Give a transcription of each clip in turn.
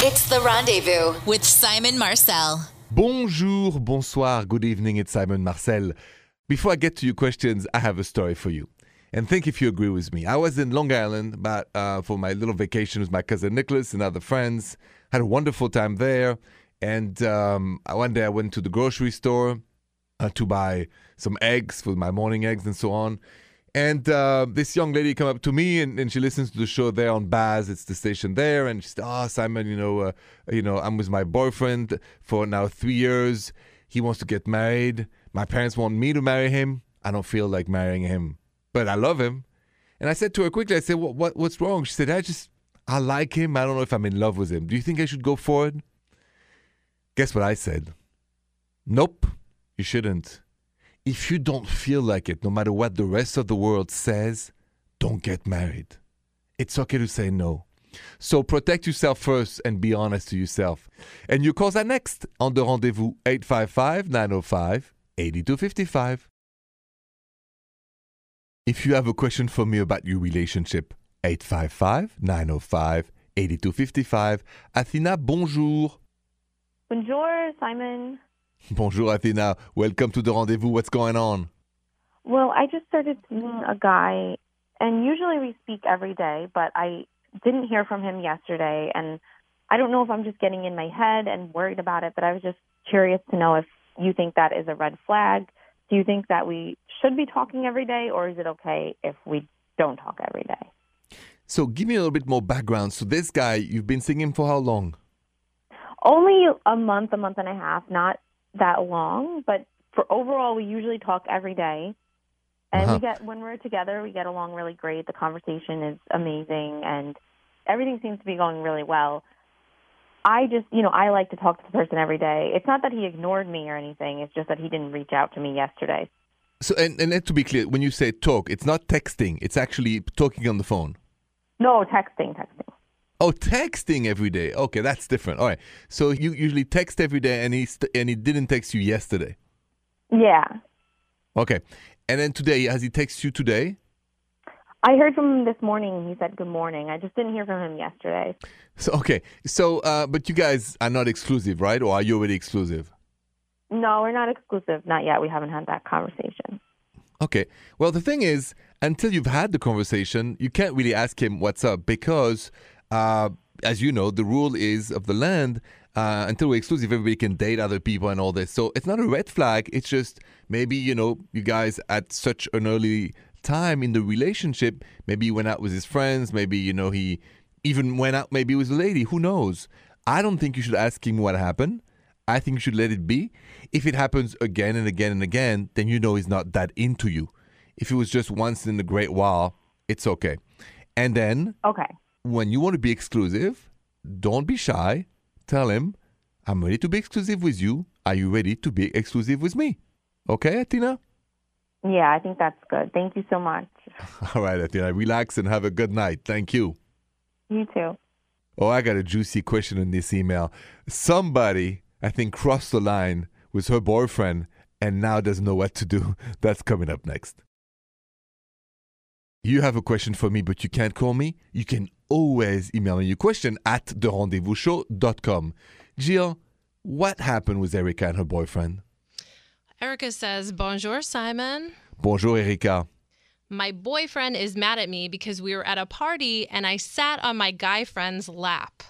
It's the rendezvous with Simon Marcel. Bonjour, bonsoir, good evening. It's Simon Marcel. Before I get to your questions, I have a story for you. And think if you agree with me. I was in Long Island about, uh, for my little vacation with my cousin Nicholas and other friends. Had a wonderful time there. And um, one day I went to the grocery store uh, to buy some eggs for my morning eggs and so on. And uh, this young lady come up to me and, and she listens to the show there on Baz. It's the station there, and she said, "Oh, Simon, you know, uh, you know, I'm with my boyfriend for now three years. He wants to get married. My parents want me to marry him. I don't feel like marrying him, but I love him." And I said to her quickly, I said, "What, what what's wrong?" She said, "I just I like him. I don't know if I'm in love with him. Do you think I should go for it?" Guess what I said? Nope, you shouldn't if you don't feel like it, no matter what the rest of the world says, don't get married. It's okay to say no. So protect yourself first and be honest to yourself. And your calls are next on the rendezvous 855 905 8255. If you have a question for me about your relationship, 855 905 8255. Athena, bonjour. Bonjour, Simon. Bonjour, Athena. Welcome to the rendezvous. What's going on? Well, I just started seeing a guy, and usually we speak every day, but I didn't hear from him yesterday, and I don't know if I'm just getting in my head and worried about it, but I was just curious to know if you think that is a red flag. Do you think that we should be talking every day, or is it okay if we don't talk every day? So, give me a little bit more background. So, this guy, you've been seeing him for how long? Only a month, a month and a half, not that long, but for overall, we usually talk every day. And Uh-huh. we get when we're together, we get along really great. The conversation is amazing, and everything seems to be going really well. I just, you know, I like to talk to the person every day. It's not that he ignored me or anything. It's just that he didn't reach out to me yesterday. So, and, and to be clear, when you say talk, it's not texting, it's actually talking on the phone. No, texting, texting. Oh, texting every day. Okay, that's different. All right. So you usually text every day, and he st- and he didn't text you yesterday. Yeah, Okay, and then today, has he texted you today? I heard from him this morning. He said good morning. I just didn't hear from him yesterday. So okay, so uh, but you guys are not exclusive, right? Or are you already exclusive? No, we're not exclusive. Not yet. We haven't had that conversation. Okay. Well, the thing is, until you've had the conversation, you can't really ask him what's up because, uh, as you know, the rule is of the land. Uh, until we're exclusive, everybody can date other people and all this. So it's not a red flag. It's just maybe you know you guys at such an early time in the relationship. Maybe he went out with his friends. Maybe you know he even went out maybe with a lady. Who knows? I don't think you should ask him what happened. I think you should let it be. If it happens again and again and again, then you know he's not that into you. If it was just once in a great while, it's okay. And then Okay. When you want to be exclusive, don't be shy. Tell him, I'm ready to be exclusive with you. Are you ready to be exclusive with me? Okay, Athena? Yeah, I think that's good. Thank you so much. All right, Athena, relax and have a good night. Thank you. You too. Oh, I got a juicy question in this email. Somebody, I think, crossed the line with her boyfriend and now doesn't know what to do. That's coming up next. You have a question for me, but you can't call me? You can always email me your question at therendezvousshow.com. Jill, what happened with Erica and her boyfriend? Erica says, Bonjour, Simon. Bonjour, Erica. My boyfriend is mad at me because we were at a party and I sat on my guy friend's lap.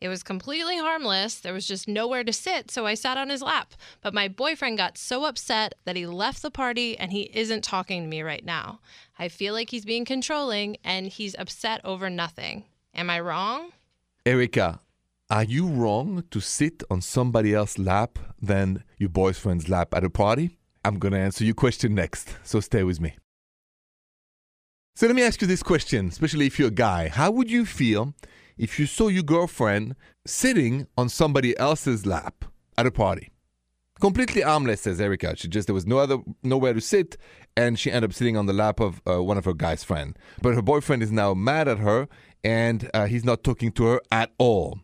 It was completely harmless. There was just nowhere to sit, so I sat on his lap. But my boyfriend got so upset that he left the party and he isn't talking to me right now. I feel like he's being controlling and he's upset over nothing. Am I wrong? Erica, are you wrong to sit on somebody else's lap than your boyfriend's lap at a party? I'm going to answer your question next, so stay with me. So let me ask you this question, especially if you're a guy. How would you feel if you saw your girlfriend sitting on somebody else's lap at a party? Completely armless, says Erica. She just there was no other nowhere to sit, and she ended up sitting on the lap of uh, one of her guy's friend. But her boyfriend is now mad at her, and uh, he's not talking to her at all.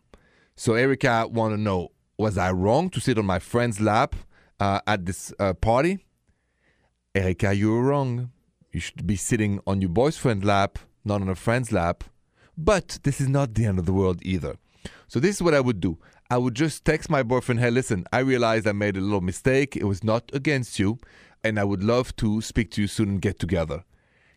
So Erica want to know: Was I wrong to sit on my friend's lap uh, at this uh, party? Erica, you were wrong. You should be sitting on your boyfriend's lap, not on a friend's lap. But this is not the end of the world either. So this is what I would do. I would just text my boyfriend, hey, listen, I realized I made a little mistake. It was not against you. And I would love to speak to you soon and get together.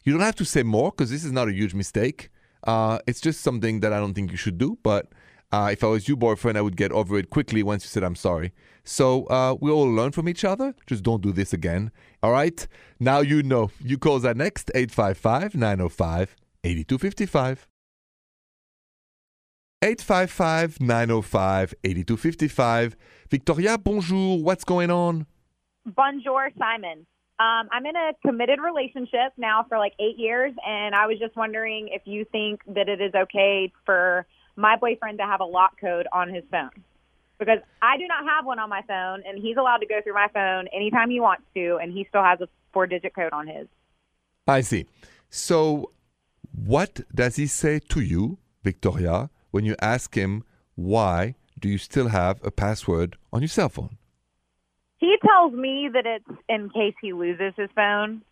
You don't have to say more because this is not a huge mistake. Uh, it's just something that I don't think you should do. But uh, if I was your boyfriend, I would get over it quickly once you said I'm sorry. So uh, we all learn from each other. Just don't do this again. All right? Now you know. You call that next 855 905 8255. 855 905 8255. Victoria, bonjour. What's going on? Bonjour, Simon. Um, I'm in a committed relationship now for like eight years, and I was just wondering if you think that it is okay for my boyfriend to have a lock code on his phone. Because I do not have one on my phone, and he's allowed to go through my phone anytime he wants to, and he still has a four digit code on his. I see. So, what does he say to you, Victoria, when you ask him why do you still have a password on your cell phone? He tells me that it's in case he loses his phone.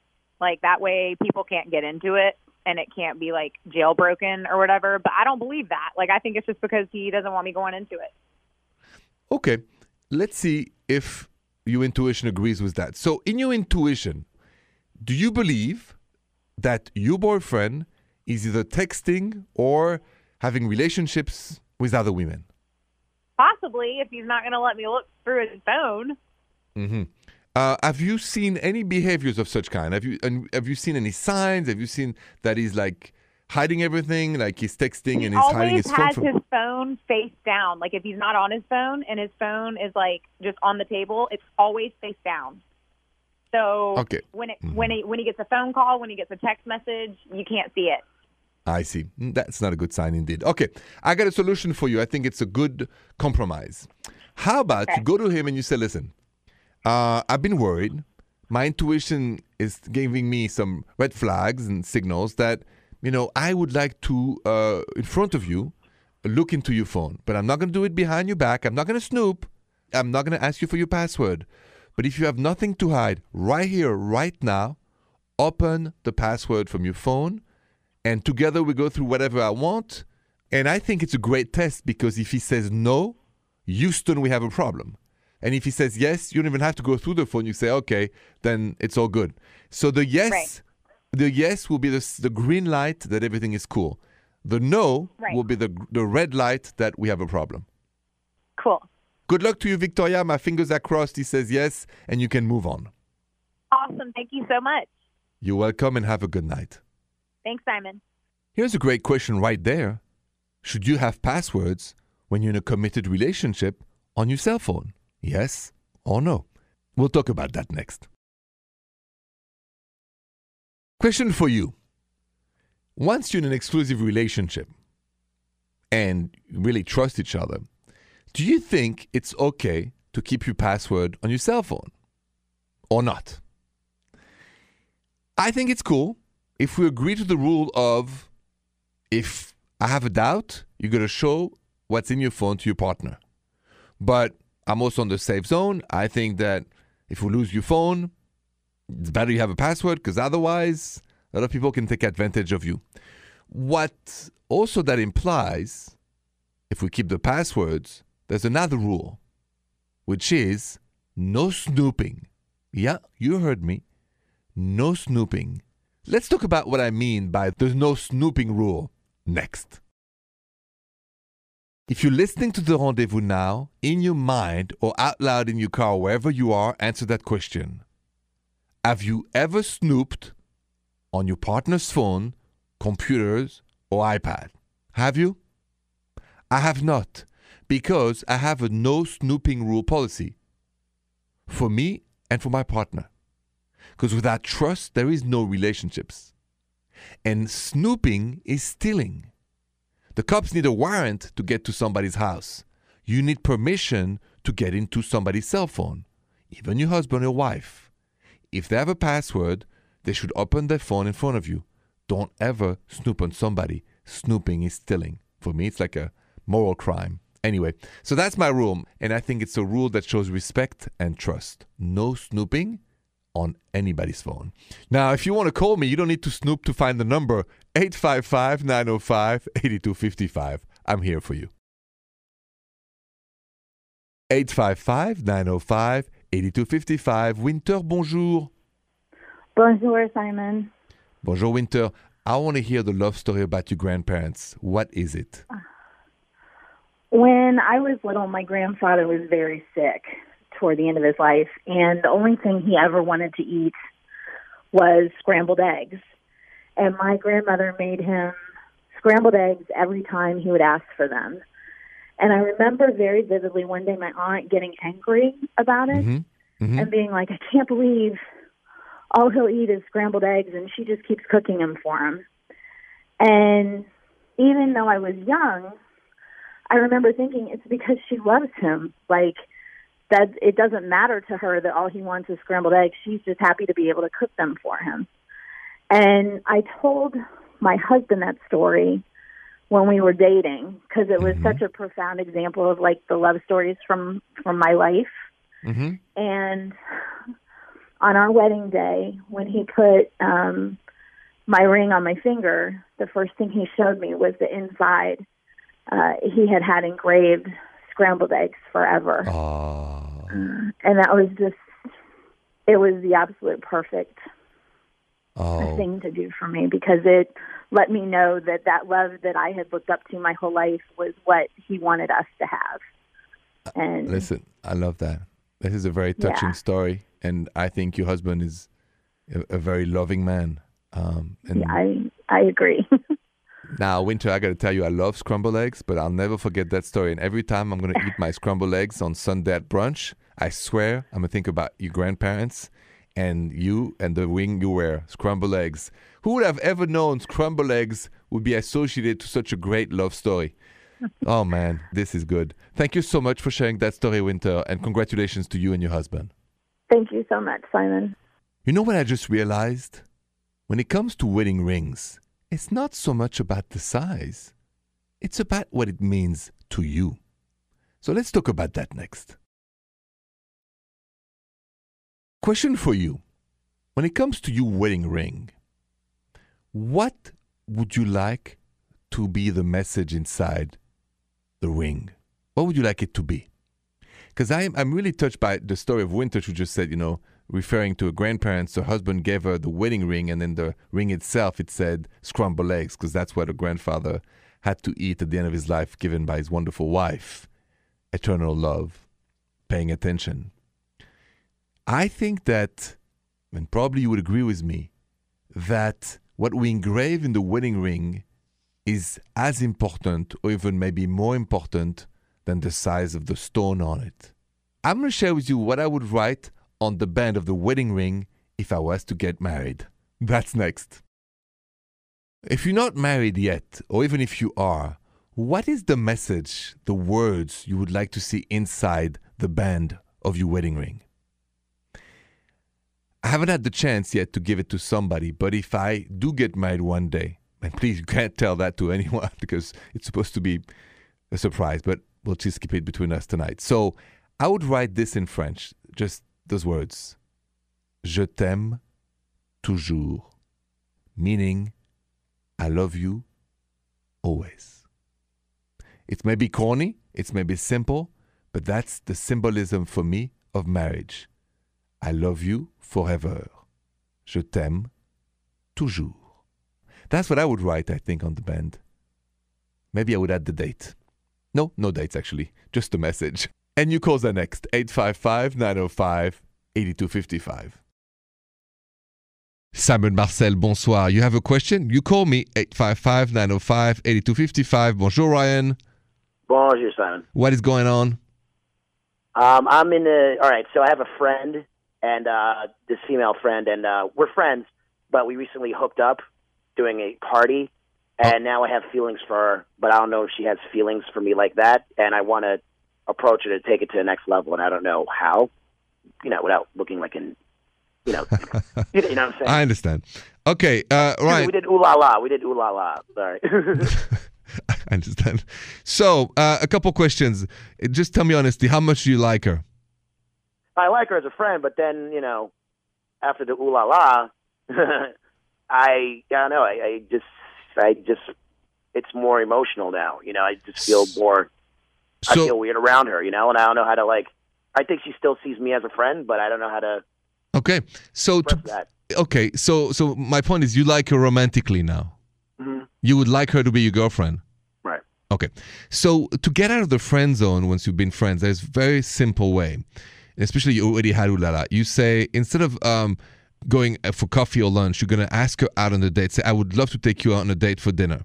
Like that way people can't get into it and it can't be like jailbroken or whatever. But I don't believe that. Like I think it's just because he doesn't want me going into it. Okay, let's see if your intuition agrees with that. So, in your intuition, do you believe that your boyfriend is either texting or having relationships with other women? Possibly if he's not going to let me look through his phone. Mm-hmm. Uh, have you seen any behaviors of such kind? Have you and have you seen any signs? Have you seen that he's like hiding everything, like he's texting He and he's hiding his phone? Always has From, his phone face down. Like if he's not on his phone and his phone is like just on the table, it's always face down. So Okay. when it Mhm. when he when he gets a phone call, when he gets a text message, you can't see it. I see. Mm, That's not a good sign indeed. Okay, I got a solution for you. I think it's a good compromise. How about you go to him and you say, listen, uh, I've been worried. My intuition is giving me some red flags and signals that, you know, I would like to, uh, in front of you, look into your phone. But I'm not going to do it behind your back. I'm not going to snoop. I'm not going to ask you for your password. But if you have nothing to hide, right here, right now, open the password from your phone and together we go through whatever I want. And I think it's a great test because if he says no, Houston, we have a problem. And if he says yes, you don't even have to go through the phone. You say, okay, then it's all good. So the yes, Right. the yes will be the, the green light that everything is cool. The no Right. will be the, the red light that we have a problem. Cool. Good luck to you, Victoria. My fingers are crossed. He says yes, and you can move on. Awesome. Thank you so much. You're welcome and have a good night. Thanks, Simon. Here's a great question right there. Should you have passwords when you're in a committed relationship on your cell phone? Yes or no? We'll talk about that next. Question for you. Once you're in an exclusive relationship and really trust each other, do you think it's okay to keep your password on your cell phone or not? I think it's cool if we agree to the rule of if I have a doubt, you're going to show what's in your phone to your partner. But I'm also on the safe zone. I think that if we lose your phone, it's better you have a password because otherwise, a lot of people can take advantage of you. What also that implies, if we keep the passwords, there's another rule, which is no snooping. Yeah, you heard me. No snooping. Let's talk about what I mean by there's no snooping rule next. If you're listening to the rendezvous now, in your mind or out loud in your car, wherever you are, answer that question. Have you ever snooped on your partner's phone, computers, or iPad? Have you? I have not, because I have a no snooping rule policy for me and for my partner. Because without trust, there is no relationships. And snooping is stealing. The cops need a warrant to get to somebody's house. You need permission to get into somebody's cell phone, even your husband or wife. If they have a password, they should open their phone in front of you. Don't ever snoop on somebody. Snooping is stealing. For me, it's like a moral crime. Anyway, so that's my rule, and I think it's a rule that shows respect and trust. No snooping on anybody's phone. Now, if you want to call me, you don't need to snoop to find the number 855 905 8255. I'm here for you. 855 905 8255. Winter, bonjour. Bonjour, Simon. Bonjour, Winter. I want to hear the love story about your grandparents. What is it? When I was little, my grandfather was very sick toward the end of his life, and the only thing he ever wanted to eat was scrambled eggs. And my grandmother made him scrambled eggs every time he would ask for them. And I remember very vividly one day my aunt getting angry about it Mhm. Mhm. and being like, I can't believe all he'll eat is scrambled eggs, and she just keeps cooking them for him. And even though I was young, I remember thinking it's because she loves him. Like that, it doesn't matter to her that all he wants is scrambled eggs. She's just happy to be able to cook them for him. And I told my husband that story when we were dating because it was Mhm. such a profound example of like the love stories from from my life. hmm And on our wedding day, when he put um, my ring on my finger, the first thing he showed me was the inside. Uh, he had had engraved scrambled eggs forever, Oh. And that was just. It was the absolute perfect Oh. thing to do for me because it let me know that that love that I had looked up to my whole life was what he wanted us to have. And Listen, I love that. This is a very touching Yeah. story, and I think your husband is a, a very loving man. Um, and yeah, I I agree. now, Winter, I got to tell you, I love scrambled eggs, but I'll never forget that story. And every time I'm going to eat my scrambled eggs on Sunday at brunch, I swear I'm going to think about your grandparents and you and the ring you wear, scrambled eggs. Who would have ever known scrambled eggs would be associated to such a great love story? oh man, this is good. Thank you so much for sharing that story, Winter, and congratulations to you and your husband. Thank you so much, Simon. You know what I just realized? When it comes to wedding rings, it's not so much about the size, it's about what it means to you. So let's talk about that next. Question for you When it comes to your wedding ring, what would you like to be the message inside the ring? What would you like it to be? Because I'm, I'm really touched by the story of Winter, who just said, you know, referring to her grandparents, her husband gave her the wedding ring, and then the ring itself, it said scrambled eggs, because that's what her grandfather had to eat at the end of his life, given by his wonderful wife. Eternal love, paying attention. I think that, and probably you would agree with me, that what we engrave in the wedding ring is as important, or even maybe more important, than the size of the stone on it. I'm going to share with you what I would write on the band of the wedding ring if I was to get married. That's next. If you're not married yet, or even if you are, what is the message, the words you would like to see inside the band of your wedding ring? I haven't had the chance yet to give it to somebody, but if I do get married one day, and please you can't tell that to anyone because it's supposed to be a surprise, but we'll just keep it between us tonight. So I would write this in French, just those words. Je t'aime toujours, meaning I love you always. It may be corny, it may be simple, but that's the symbolism for me of marriage. I love you forever. Je t'aime toujours. That's what I would write, I think, on the band. Maybe I would add the date. No, no dates actually, just the message. And you call the next 855 905 8255. Simon Marcel, bonsoir. You have a question? You call me 855 905 8255. Bonjour, Ryan. Bonjour, Simon. What is going on? Um, I'm in the. All right, so I have a friend and uh, this female friend, and uh, we're friends, but we recently hooked up doing a party, and now I have feelings for her, but I don't know if she has feelings for me like that, and I want to approach it to take it to the next level, and I don't know how, you know, without looking like an, you know, you know what I'm saying. I understand. Okay, uh, Ryan. We did ooh la la. We did ooh la la. Sorry. I understand. So, uh, a couple questions. Just tell me honestly, how much do you like her? I like her as a friend, but then you know, after the ooh la la, I I don't know. I, I just I just it's more emotional now. You know, I just feel more. I So- feel weird around her, you know, and I don't know how to like. I think she still sees me as a friend, but I don't know how to Okay. So that. okay. So so my point is, you like her romantically now. hmm You would like her to be your girlfriend. Right. Okay. So to get out of the friend zone once you've been friends, there's a very simple way. Especially you already had ulala. You say instead of um, going uh, for coffee or lunch, you're gonna ask her out on a date. Say, I would love to take you out on a date for dinner.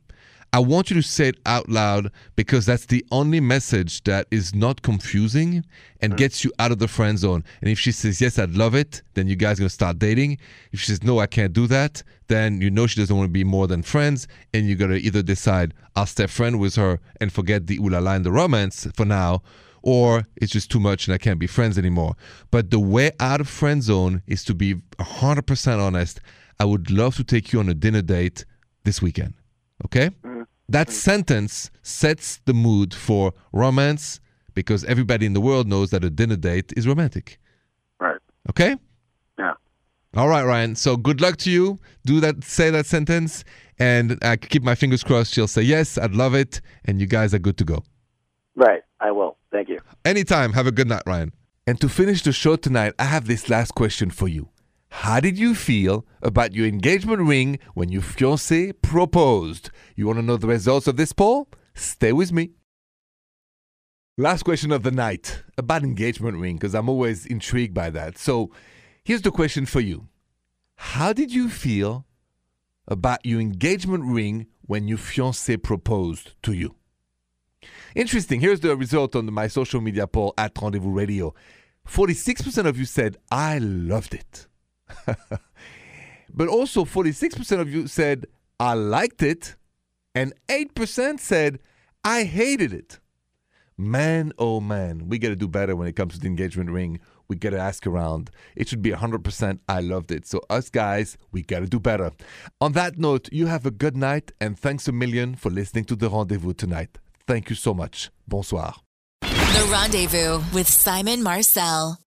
I want you to say it out loud because that's the only message that is not confusing and hmm. gets you out of the friend zone. And if she says yes, I'd love it, then you guys are gonna start dating. If she says no, I can't do that, then you know she doesn't want to be more than friends, and you gotta either decide I'll stay friend with her and forget the ulala and the romance for now, or it's just too much and I can't be friends anymore. But the way out of friend zone is to be 100% honest. I would love to take you on a dinner date this weekend. Okay? Hmm. That mm. sentence sets the mood for romance because everybody in the world knows that a dinner date is romantic. Right. Okay? Yeah. All right, Ryan. So good luck to you. Do that, say that sentence, and I keep my fingers crossed. She'll say yes. I'd love it, and you guys are good to go. Right. I will. Thank you. Anytime. Have a good night, Ryan. And to finish the show tonight, I have this last question for you. How did you feel about your engagement ring when your fiancé proposed? You want to know the results of this poll? Stay with me. Last question of the night about engagement ring, because I'm always intrigued by that. So here's the question for you How did you feel about your engagement ring when your fiancé proposed to you? Interesting. Here's the result on my social media poll at Rendezvous Radio. 46% of you said, I loved it. but also, 46% of you said, I liked it. And 8% said, I hated it. Man, oh man, we got to do better when it comes to the engagement ring. We got to ask around. It should be 100% I loved it. So, us guys, we got to do better. On that note, you have a good night and thanks a million for listening to the rendezvous tonight. Thank you so much. Bonsoir. The Rendezvous with Simon Marcel.